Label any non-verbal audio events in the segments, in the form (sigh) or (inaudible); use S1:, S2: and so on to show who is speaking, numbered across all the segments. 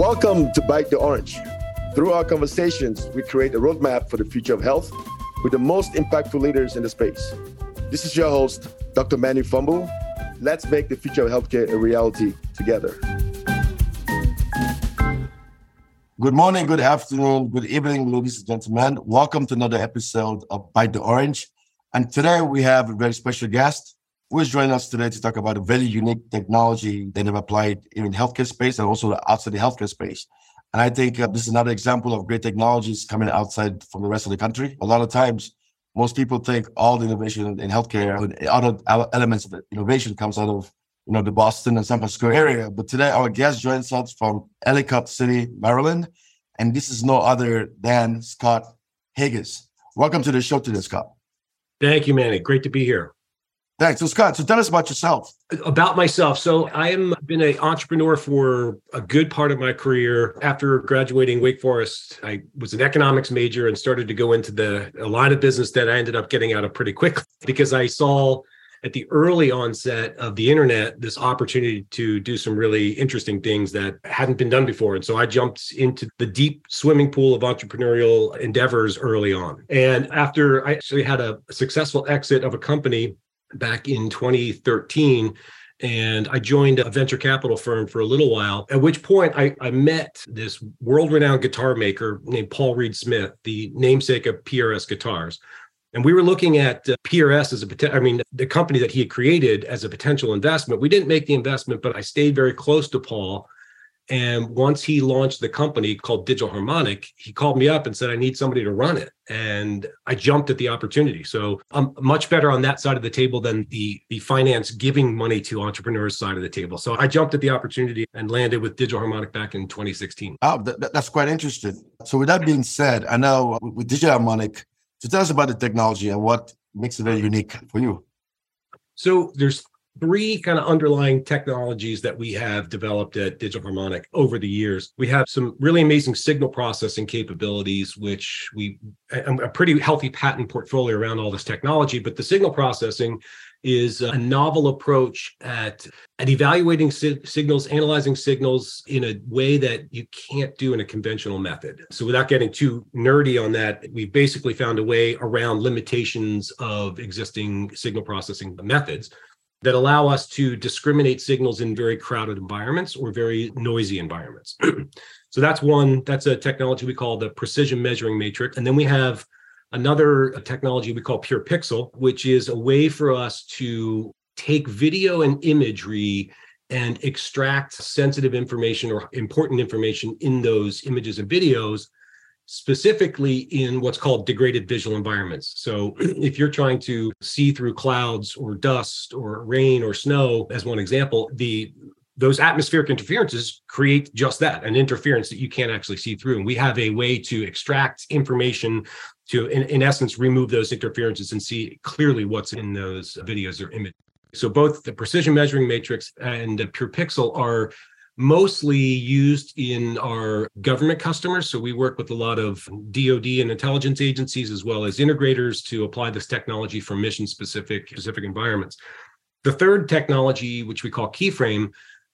S1: Welcome to Bite the Orange. Through our conversations, we create a roadmap for the future of health with the most impactful leaders in the space. This is your host, Dr. Manu Fombu. Let's make the future of healthcare a reality together. Good morning, good afternoon, good evening, ladies and gentlemen. Welcome to another episode of Bite the Orange. And today we have a very special guest who is joining us today to talk about a very unique technology that have applied in healthcare space and also outside the healthcare space. And I think uh, this is another example of great technologies coming outside from the rest of the country. A lot of times, most people think all the innovation in healthcare other elements of innovation comes out of you know the Boston and San Francisco area. But today, our guest joins us from Ellicott City, Maryland, and this is no other than Scott Haiges. Welcome to the show today, Scott.
S2: Thank you, Manny. Great to be here.
S1: Thanks. So Scott, so tell us about yourself.
S2: About myself. So I am been an entrepreneur for a good part of my career. After graduating Wake Forest, I was an economics major and started to go into the a line of business that I ended up getting out of pretty quickly (laughs) because I saw at the early onset of the internet this opportunity to do some really interesting things that hadn't been done before and so i jumped into the deep swimming pool of entrepreneurial endeavors early on and after i actually had a successful exit of a company back in 2013 and I joined a venture capital firm for a little while. At which point, I, I met this world renowned guitar maker named Paul Reed Smith, the namesake of PRS Guitars. And we were looking at uh, PRS as a potential, I mean, the company that he had created as a potential investment. We didn't make the investment, but I stayed very close to Paul and once he launched the company called Digital Harmonic, he called me up and said, I need somebody to run it. And I jumped at the opportunity. So I'm much better on that side of the table than the, the finance giving money to entrepreneurs side of the table. So I jumped at the opportunity and landed with Digital Harmonic back in 2016. Oh,
S1: that, that's quite interesting. So with that being said, I know with Digital Harmonic, so tell us about the technology and what makes it very unique for you.
S2: So there's three kind of underlying technologies that we have developed at Digital Harmonic over the years. We have some really amazing signal processing capabilities, which we a pretty healthy patent portfolio around all this technology. But the signal processing is a novel approach at at evaluating si- signals, analyzing signals in a way that you can't do in a conventional method. So without getting too nerdy on that, we've basically found a way around limitations of existing signal processing methods that allow us to discriminate signals in very crowded environments or very noisy environments. (clears throat) so that's one, that's a technology we call the precision measuring matrix. And then we have another technology we call pure pixel, which is a way for us to take video and imagery and extract sensitive information or important information in those images and videos specifically in what's called degraded visual environments. So (clears throat) if you're trying to see through clouds or dust or rain or snow, as one example, the those atmospheric interferences create just that an interference that you can't actually see through and we have a way to extract information to in, in essence remove those interferences and see clearly what's in those videos or images so both the precision measuring matrix and the pure pixel are mostly used in our government customers. So we work with a lot of DoD and intelligence agencies as well as integrators to apply this technology for mission specific specific environments. The third technology, which we call keyframe,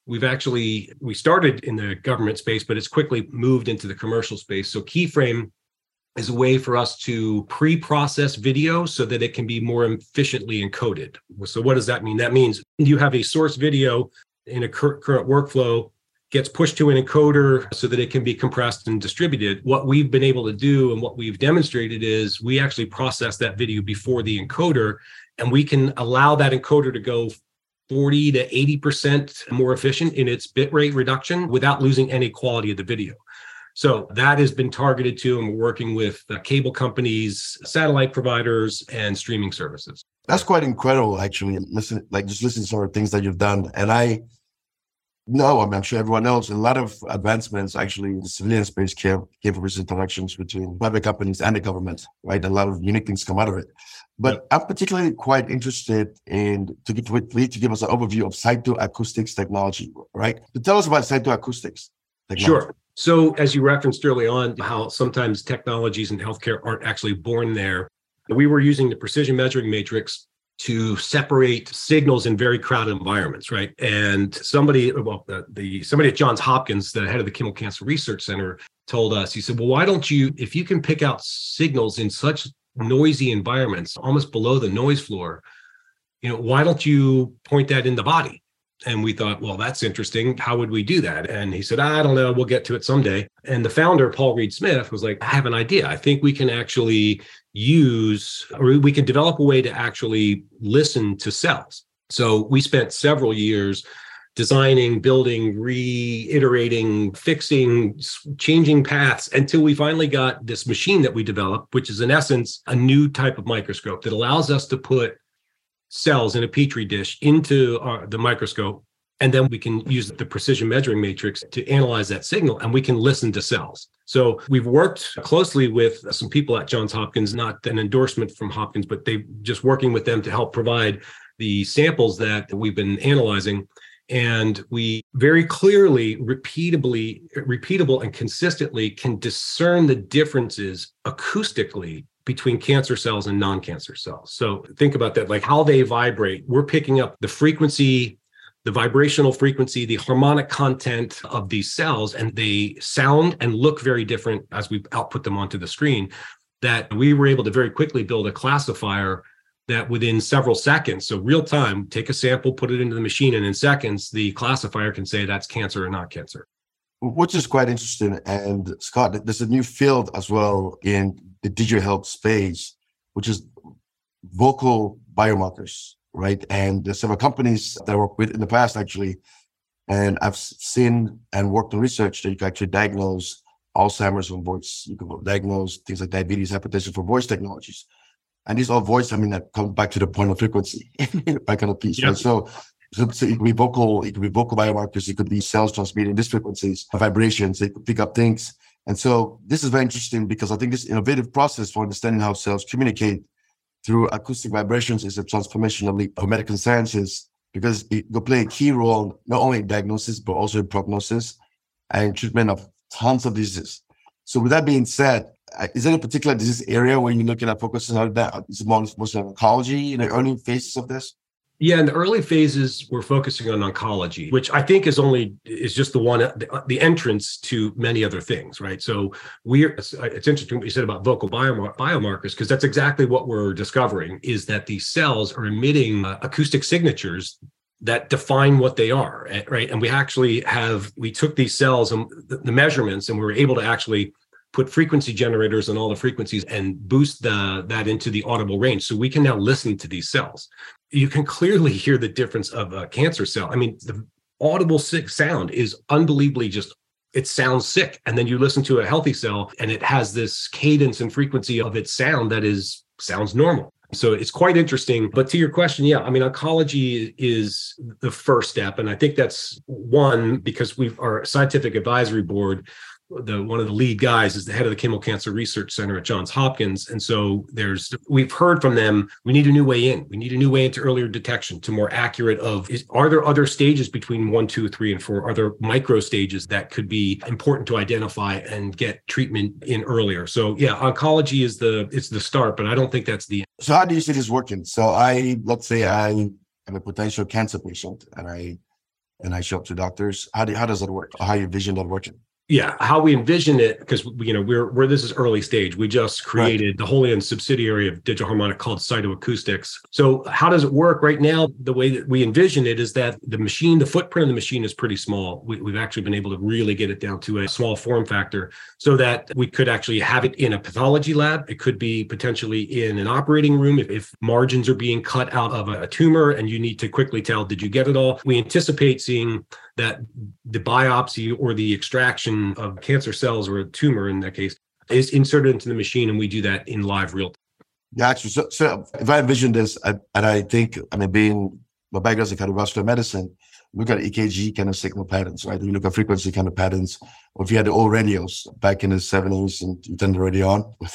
S2: we've actually we started in the government space, but it's quickly moved into the commercial space. So keyframe is a way for us to pre-process video so that it can be more efficiently encoded. So what does that mean? That means you have a source video in a cur- current workflow gets pushed to an encoder so that it can be compressed and distributed. What we've been able to do and what we've demonstrated is we actually process that video before the encoder, and we can allow that encoder to go 40 to 80% more efficient in its bitrate reduction without losing any quality of the video. So that has been targeted to, and we're working with uh, cable companies, satellite providers, and streaming services.
S1: That's quite incredible, actually. Listen, like just listen to some of the things that you've done, and I know, I'm sure everyone knows, a lot of advancements actually in the civilian space came, came from recent interactions between private companies and the government, right? A lot of unique things come out of it. But I'm particularly quite interested in to get to, to give us an overview of cytoacoustics technology, right? To tell us about cytoacoustics.
S2: Technology. Sure. So, as you referenced early on, how sometimes technologies in healthcare aren't actually born there. We were using the precision measuring matrix to separate signals in very crowded environments, right? And somebody, well, the, the, somebody at Johns Hopkins, the head of the Kimmel Cancer Research Center, told us. He said, "Well, why don't you, if you can pick out signals in such noisy environments, almost below the noise floor, you know, why don't you point that in the body?" And we thought, well, that's interesting. How would we do that? And he said, I don't know. We'll get to it someday. And the founder, Paul Reed Smith, was like, I have an idea. I think we can actually use, or we can develop a way to actually listen to cells. So we spent several years designing, building, reiterating, fixing, changing paths until we finally got this machine that we developed, which is in essence a new type of microscope that allows us to put cells in a petri dish into our, the microscope and then we can use the precision measuring matrix to analyze that signal and we can listen to cells. So we've worked closely with some people at Johns Hopkins, not an endorsement from Hopkins, but they just working with them to help provide the samples that we've been analyzing. And we very clearly, repeatably, repeatable and consistently can discern the differences acoustically between cancer cells and non-cancer cells. So think about that, like how they vibrate. We're picking up the frequency the vibrational frequency, the harmonic content of these cells, and they sound and look very different as we output them onto the screen. That we were able to very quickly build a classifier that within several seconds, so real time, take a sample, put it into the machine, and in seconds, the classifier can say that's cancer or not cancer.
S1: Which is quite interesting. And Scott, there's a new field as well in the digital health space, which is vocal biomarkers right? And there's several companies that I worked with in the past, actually. And I've seen and worked on research that you can actually diagnose Alzheimer's from voice. You can diagnose things like diabetes, hypertension for voice technologies. And these are voice, I mean, that come back to the point of frequency, (laughs) that kind of piece, yep. right? So, so, so, it could be vocal, it could be vocal biomarkers, it could be cells transmitting these frequencies, vibrations, they could pick up things. And so this is very interesting because I think this innovative process for understanding how cells communicate through acoustic vibrations is a transformation of, the, medical sciences because it will play a key role not only in diagnosis but also in prognosis and treatment of tons of diseases. So with that being said, uh, is there a particular disease area where you're looking at focusing on that? Is it more, mostly oncology in the early phases of this?
S2: Yeah, in the early phases, we're focusing on oncology, which I think is only is just the one the, the entrance to many other things, right? So we're it's, it's interesting what you said about vocal biomar- biomarkers because that's exactly what we're discovering is that these cells are emitting uh, acoustic signatures that define what they are, eh, right? And we actually have we took these cells and the, the measurements, and we were able to actually put frequency generators on all the frequencies and boost the, that into the audible range. So we can now listen to these cells you can clearly hear the difference of a cancer cell. I mean, the audible sick sound is unbelievably just it sounds sick. And then you listen to a healthy cell and it has this cadence and frequency of its sound that is sounds normal. So it's quite interesting. But to your question yeah i mean oncology is the first step. And i think that's one because we've our scientific advisory board the one of the lead guys is the head of the Kimmel Cancer Research Center at Johns Hopkins, and so there's we've heard from them. We need a new way in. We need a new way into earlier detection, to more accurate of. Is, are there other stages between one, two, three, and four? Are there micro stages that could be important to identify and get treatment in earlier? So yeah, oncology is the it's the start, but I don't think that's the. End.
S1: So how do you see this working? So I let's say I am a potential cancer patient, and I and I show up to doctors. How do how does that work? How you envision that working?
S2: Yeah how we envision it because you know we're where this is early stage. We just created right. the wholly owned subsidiary of digital harmonic called cytoacoustics so how does it work? Right now the way that we envision it is that the machine the footprint of the machine is pretty small. We, we've actually been able to really get it down to a small form factor so that we could actually have it in a pathology lab. It could be potentially in an operating room if, if margins are being cut out of a, a tumor and you need to quickly tell did you get it all? We anticipate seeing that the biopsy or the extraction of cancer cells or a tumor in that case is inserted into the machine and we do that in live real time.
S1: Gotcha. So, so if I envision this, I, and I think, I mean, being my background in cardiovascular medicine, look at EKG kind of signal patterns, right? You look at frequency kind of patterns. Or if you had the old radios back in the 70s and you turn the radio on, (laughs) you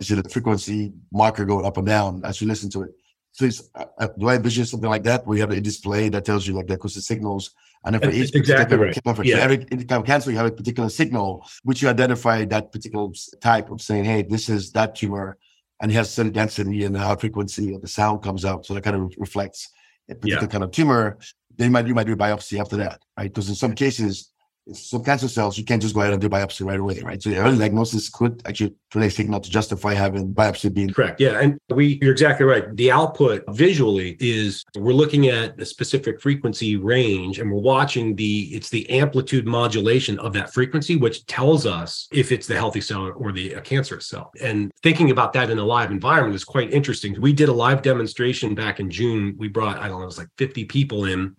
S1: see the frequency marker going up and down as you listen to it. So it's, uh, do I envision something like that where you have a display that tells you like the acoustic signals and for each
S2: exactly right.
S1: Perfect. Yeah. Every kind of cancer, you have a particular signal which you identify that particular type of saying, hey, this is that tumor. and it has certain density and how frequency of the sound comes out. So that kind of reflects a particular yeah. kind of tumor. Then you might, you might do a biopsy after that, right? Because in some cases, some cancer cells, you can't just go ahead and do biopsy right away, right? So the early diagnosis could actually play a signal to justify having biopsy being
S2: correct. Yeah, and we you're exactly right. The output visually is we're looking at a specific frequency range, and we're watching the it's the amplitude modulation of that frequency, which tells us if it's the healthy cell or the cancerous cell. And thinking about that in a live environment is quite interesting. We did a live demonstration back in June. We brought I don't know, it was like 50 people in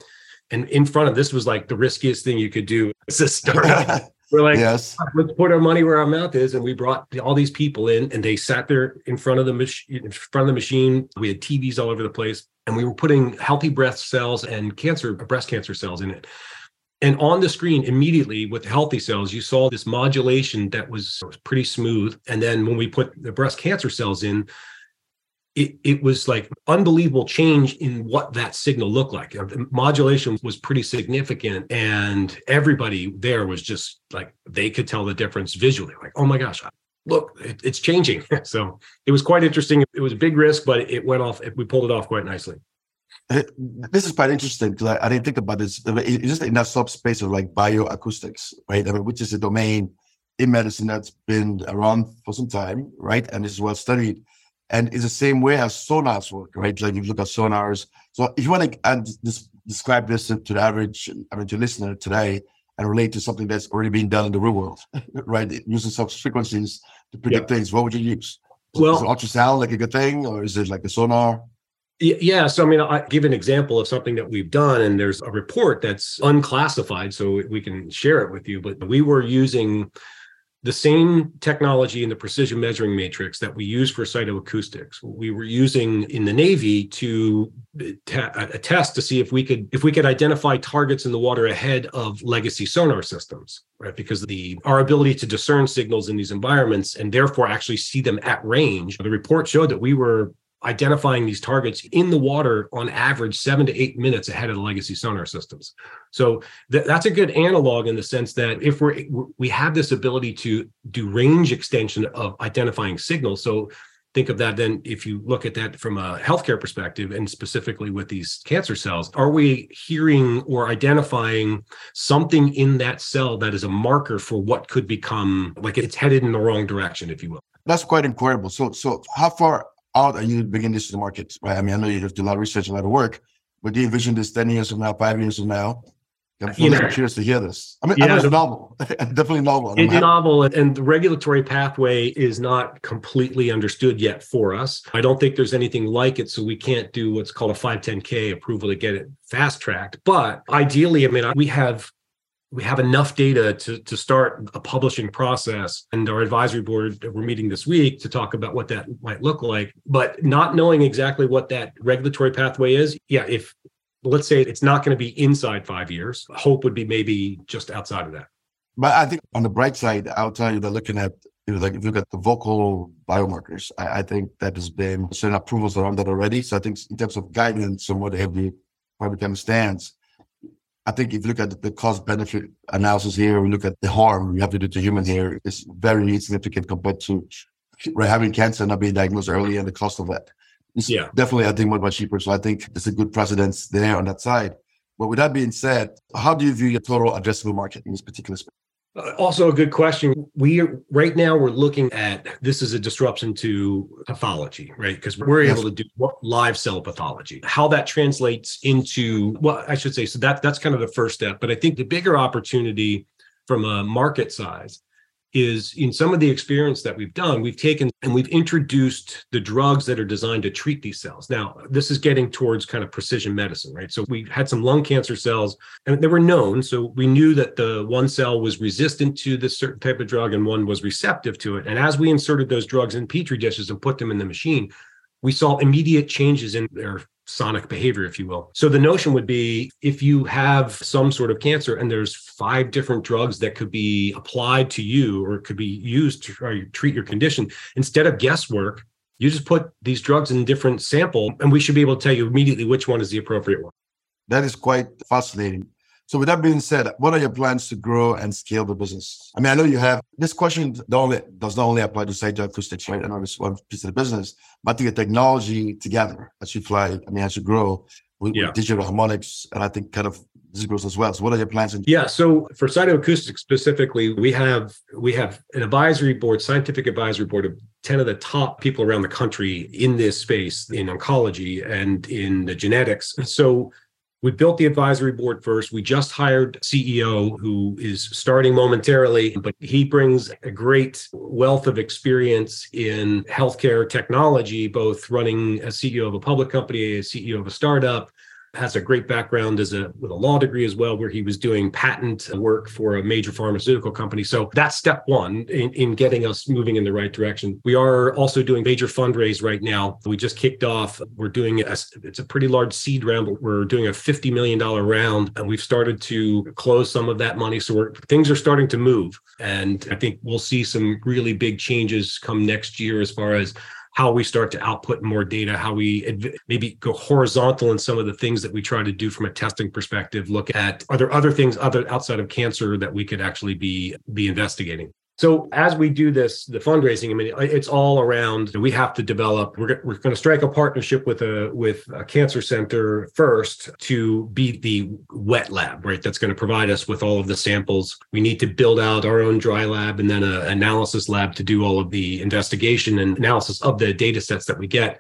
S2: and in front of this was like the riskiest thing you could do as a startup. (laughs) We're like, yes. let's put our money where our mouth is, and we brought all these people in, and they sat there in front of the machine. In front of the machine, we had TVs all over the place, and we were putting healthy breast cells and cancer breast cancer cells in it. And on the screen, immediately with healthy cells, you saw this modulation that was, was pretty smooth. And then when we put the breast cancer cells in, it, it was like unbelievable change in what that signal looked like. The modulation was pretty significant, and everybody there was just like they could tell the difference visually. Like, oh my gosh, look, it, it's changing. (laughs) so it was quite interesting. It was a big risk, but it went off. We pulled it off quite nicely.
S1: Uh, this is quite interesting because I, I, didn't think about this. It's just in that subspace of like bioacoustics, right? I mean, which is a domain in medicine that's been around for some time, right? And is well studied and it's the same way as sonars work, right? Like you look at sonars. So if you want to and this, describe this to the average, I mean, to listener today and relate to something that's already being done in the real world, (laughs) right? Using some frequencies to predict yeah. things, what would you use? Well, is ultrasound like a good thing, or is it like a sonar?
S2: Yeah. So, I mean, I give an example of something that we've done, and there's a report that's unclassified, so we can share it with you. But we were using the same technology in the precision measuring matrix that we use for cytoacoustics. We were using in the navy to a test to see if we could if we could identify targets in the water ahead of legacy sonar systems right? Because the our ability to discern signals in these environments and therefore actually see them at range. The report showed that we were identifying these targets in the water on average seven to eight minutes ahead of the legacy sonar systems. So th- that's a good analog in the sense that if we're we have this ability to do range extension of identifying signals. So think of that then if you look at that from a healthcare perspective and specifically with these cancer cells are we hearing or identifying something in that cell that is a marker for what could become like it's headed in the wrong direction if you will
S1: that's quite incredible so so how far out and you bringing this to the market, right? I mean, I know you have to do a lot of research, a lot of work, but do you envision this 10 years from now, five years from now? I'm know, curious to hear this. I mean, yeah, I know it's novel, (laughs) definitely novel.
S2: It's novel, and the regulatory pathway is not completely understood yet for us. I don't think there's anything like it, so we can't do what's called a 510K approval to get it fast tracked. But ideally, I mean, we have we have enough data to, to start a publishing process. And our advisory board, we're meeting this week to talk about what that might look like. But not knowing exactly what that regulatory pathway is, yeah, if let's say it's not going to be inside five years, hope would be maybe just outside of that.
S1: But I think on the bright side, I'll tell you that looking at you know, like if you look at the vocal biomarkers, I, I think that has been certain approvals around that already. So I think in terms of guidance and what they have the public understands, I think if you look at the cost benefit analysis here, we look at the harm we have to do to human here, it's very significant compared to having cancer and not being diagnosed early and the cost of that. It's yeah. definitely, I think, much, much cheaper. So I think there's a good precedence there on that side. But with that being said, how do you view your total addressable market in this particular space?
S2: Uh, also, a good question. We right now we're looking at this is a disruption to pathology, right? Because we're able to do live cell pathology. How that translates into well, I should say, so that that's kind of the first step. But I think the bigger opportunity from a market size is in some of the experience that we've done, we've taken and we've introduced the drugs that are designed to treat these cells. Now, this is getting towards kind of precision medicine, right? So we had some lung cancer cells and they were known. So we knew that the one cell was resistant to this certain type of drug and one was receptive to it. And as we inserted those drugs in petri dishes and put them in the machine, we saw immediate changes in their sonic behavior, if you will. So the notion would be if you have some sort of cancer and there's five different drugs that could be applied to you or could be used to treat your condition, instead of guesswork, you just put these drugs in different sample and we should be able to tell you immediately which one is the appropriate one.
S1: That is quite fascinating. So with that being said, what are your plans to grow and scale the business? I mean, I know you have this question only, does not only apply to CytoAcoustics, right? I know it's one piece of the business, but to get technology together as you fly, I mean, as you grow with, yeah. with digital harmonics, and I think kind of this grows as well. So what are your plans? In-
S2: yeah. So for CytoAcoustics specifically, we have we have an advisory board, scientific advisory board of 10 of the top people around the country in this space in oncology and in the genetics. So we built the advisory board first. We just hired CEO who is starting momentarily, but he brings a great wealth of experience in healthcare technology, both running a CEO of a public company, a CEO of a startup, has a great background as a with a law degree as well, where he was doing patent work for a major pharmaceutical company. So that's step one in, in getting us moving in the right direction. We are also doing major fundraise right now. We just kicked off. We're doing a, it's a pretty large seed round, but we're doing a $50 million round and we've started to close some of that money. So things are starting to move. And I think we'll see some really big changes come next year as far as how we start to output more data, how we adv- maybe go horizontal in some of the things that we try to do from a testing perspective. Look at are there other things other outside of cancer that we could actually be be investigating. So as we do this, the fundraising, I mean, it's all around. We have to develop. We're, we're going to strike a partnership with a with a cancer center first to be the wet lab, right? That's going to provide us with all of the samples. We need to build out our own dry lab and then an analysis lab to do all of the investigation and analysis of the data sets that we get.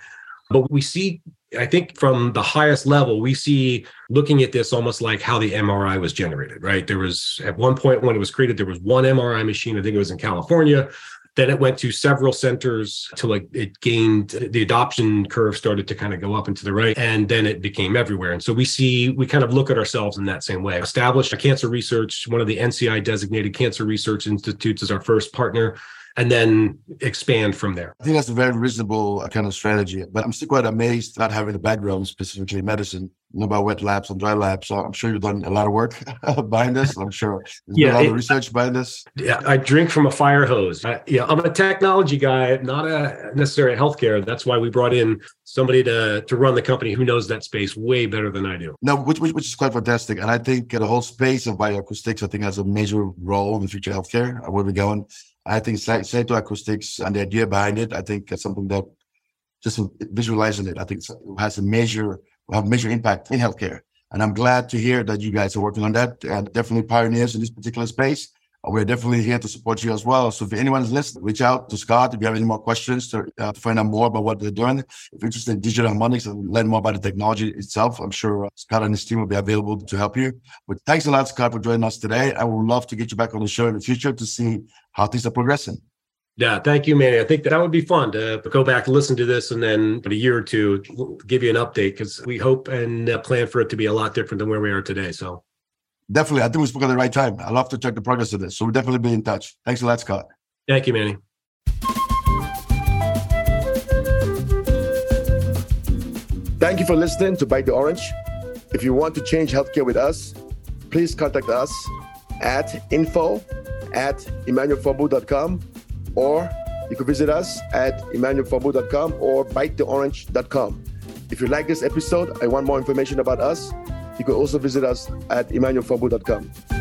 S2: But we see I think from the highest level, we see looking at this almost like how the MRI was generated, right? There was at one point when it was created, there was one MRI machine, I think it was in California. Then it went to several centers till like it gained the adoption curve started to kind of go up and to the right. And then it became everywhere. And so we see, we kind of look at ourselves in that same way. Established a cancer research, one of the NCI designated cancer research institutes is our first partner and then expand from there.
S1: I think that's a very reasonable uh, kind of strategy. But I'm still quite amazed not having a background specifically in medicine, know about wet labs and dry labs. So I'm sure you've done a lot of work (laughs) behind this. I'm sure there's yeah, a lot it, of research behind this.
S2: Yeah, I drink from a fire hose. I, yeah, I'm a technology guy, not a necessarily a healthcare. That's why we brought in somebody to to run the company who knows that space way better than I do.
S1: No, which which, which is quite fantastic. And I think uh, the whole space of bioacoustics, I think, has a major role in the future healthcare. Uh, where we're going. I think CytoAcoustics and the idea behind it, I think it's something that just visualizing it, I think it has a major, have major impact in healthcare. And I'm glad to hear that you guys are working on that and definitely pioneers in this particular space. We're definitely here to support you as well. So if anyone's listening, reach out to Scott if you have any more questions to, uh, to find out more about what they're doing. If you're interested in digital harmonics and learn more about the technology itself, I'm sure uh, Scott and his team will be available to help you. But thanks a lot, Scott, for joining us today. I would love to get you back on the show in the future to see how things are progressing.
S2: Yeah, thank you, Manny. I think that would be fun to go back and listen to this, and then in a year or two, give you an update because we hope and uh, plan for it to be a lot different than where we are today. So
S1: definitely. I think we spoke at the right time. I love to check the progress of this. So we'll definitely be in touch. Thanks a lot, Scott.
S2: Thank you, Manny.
S1: Thank you for listening to Bite the Orange. If you want to change healthcare with us, please contact us at info at emmanuelfombu.com or you can visit us at emmanuelfombu.com or bitetheorange.com. If you like this episode and want more information about us, you can also visit us at emmanuelfombu.com.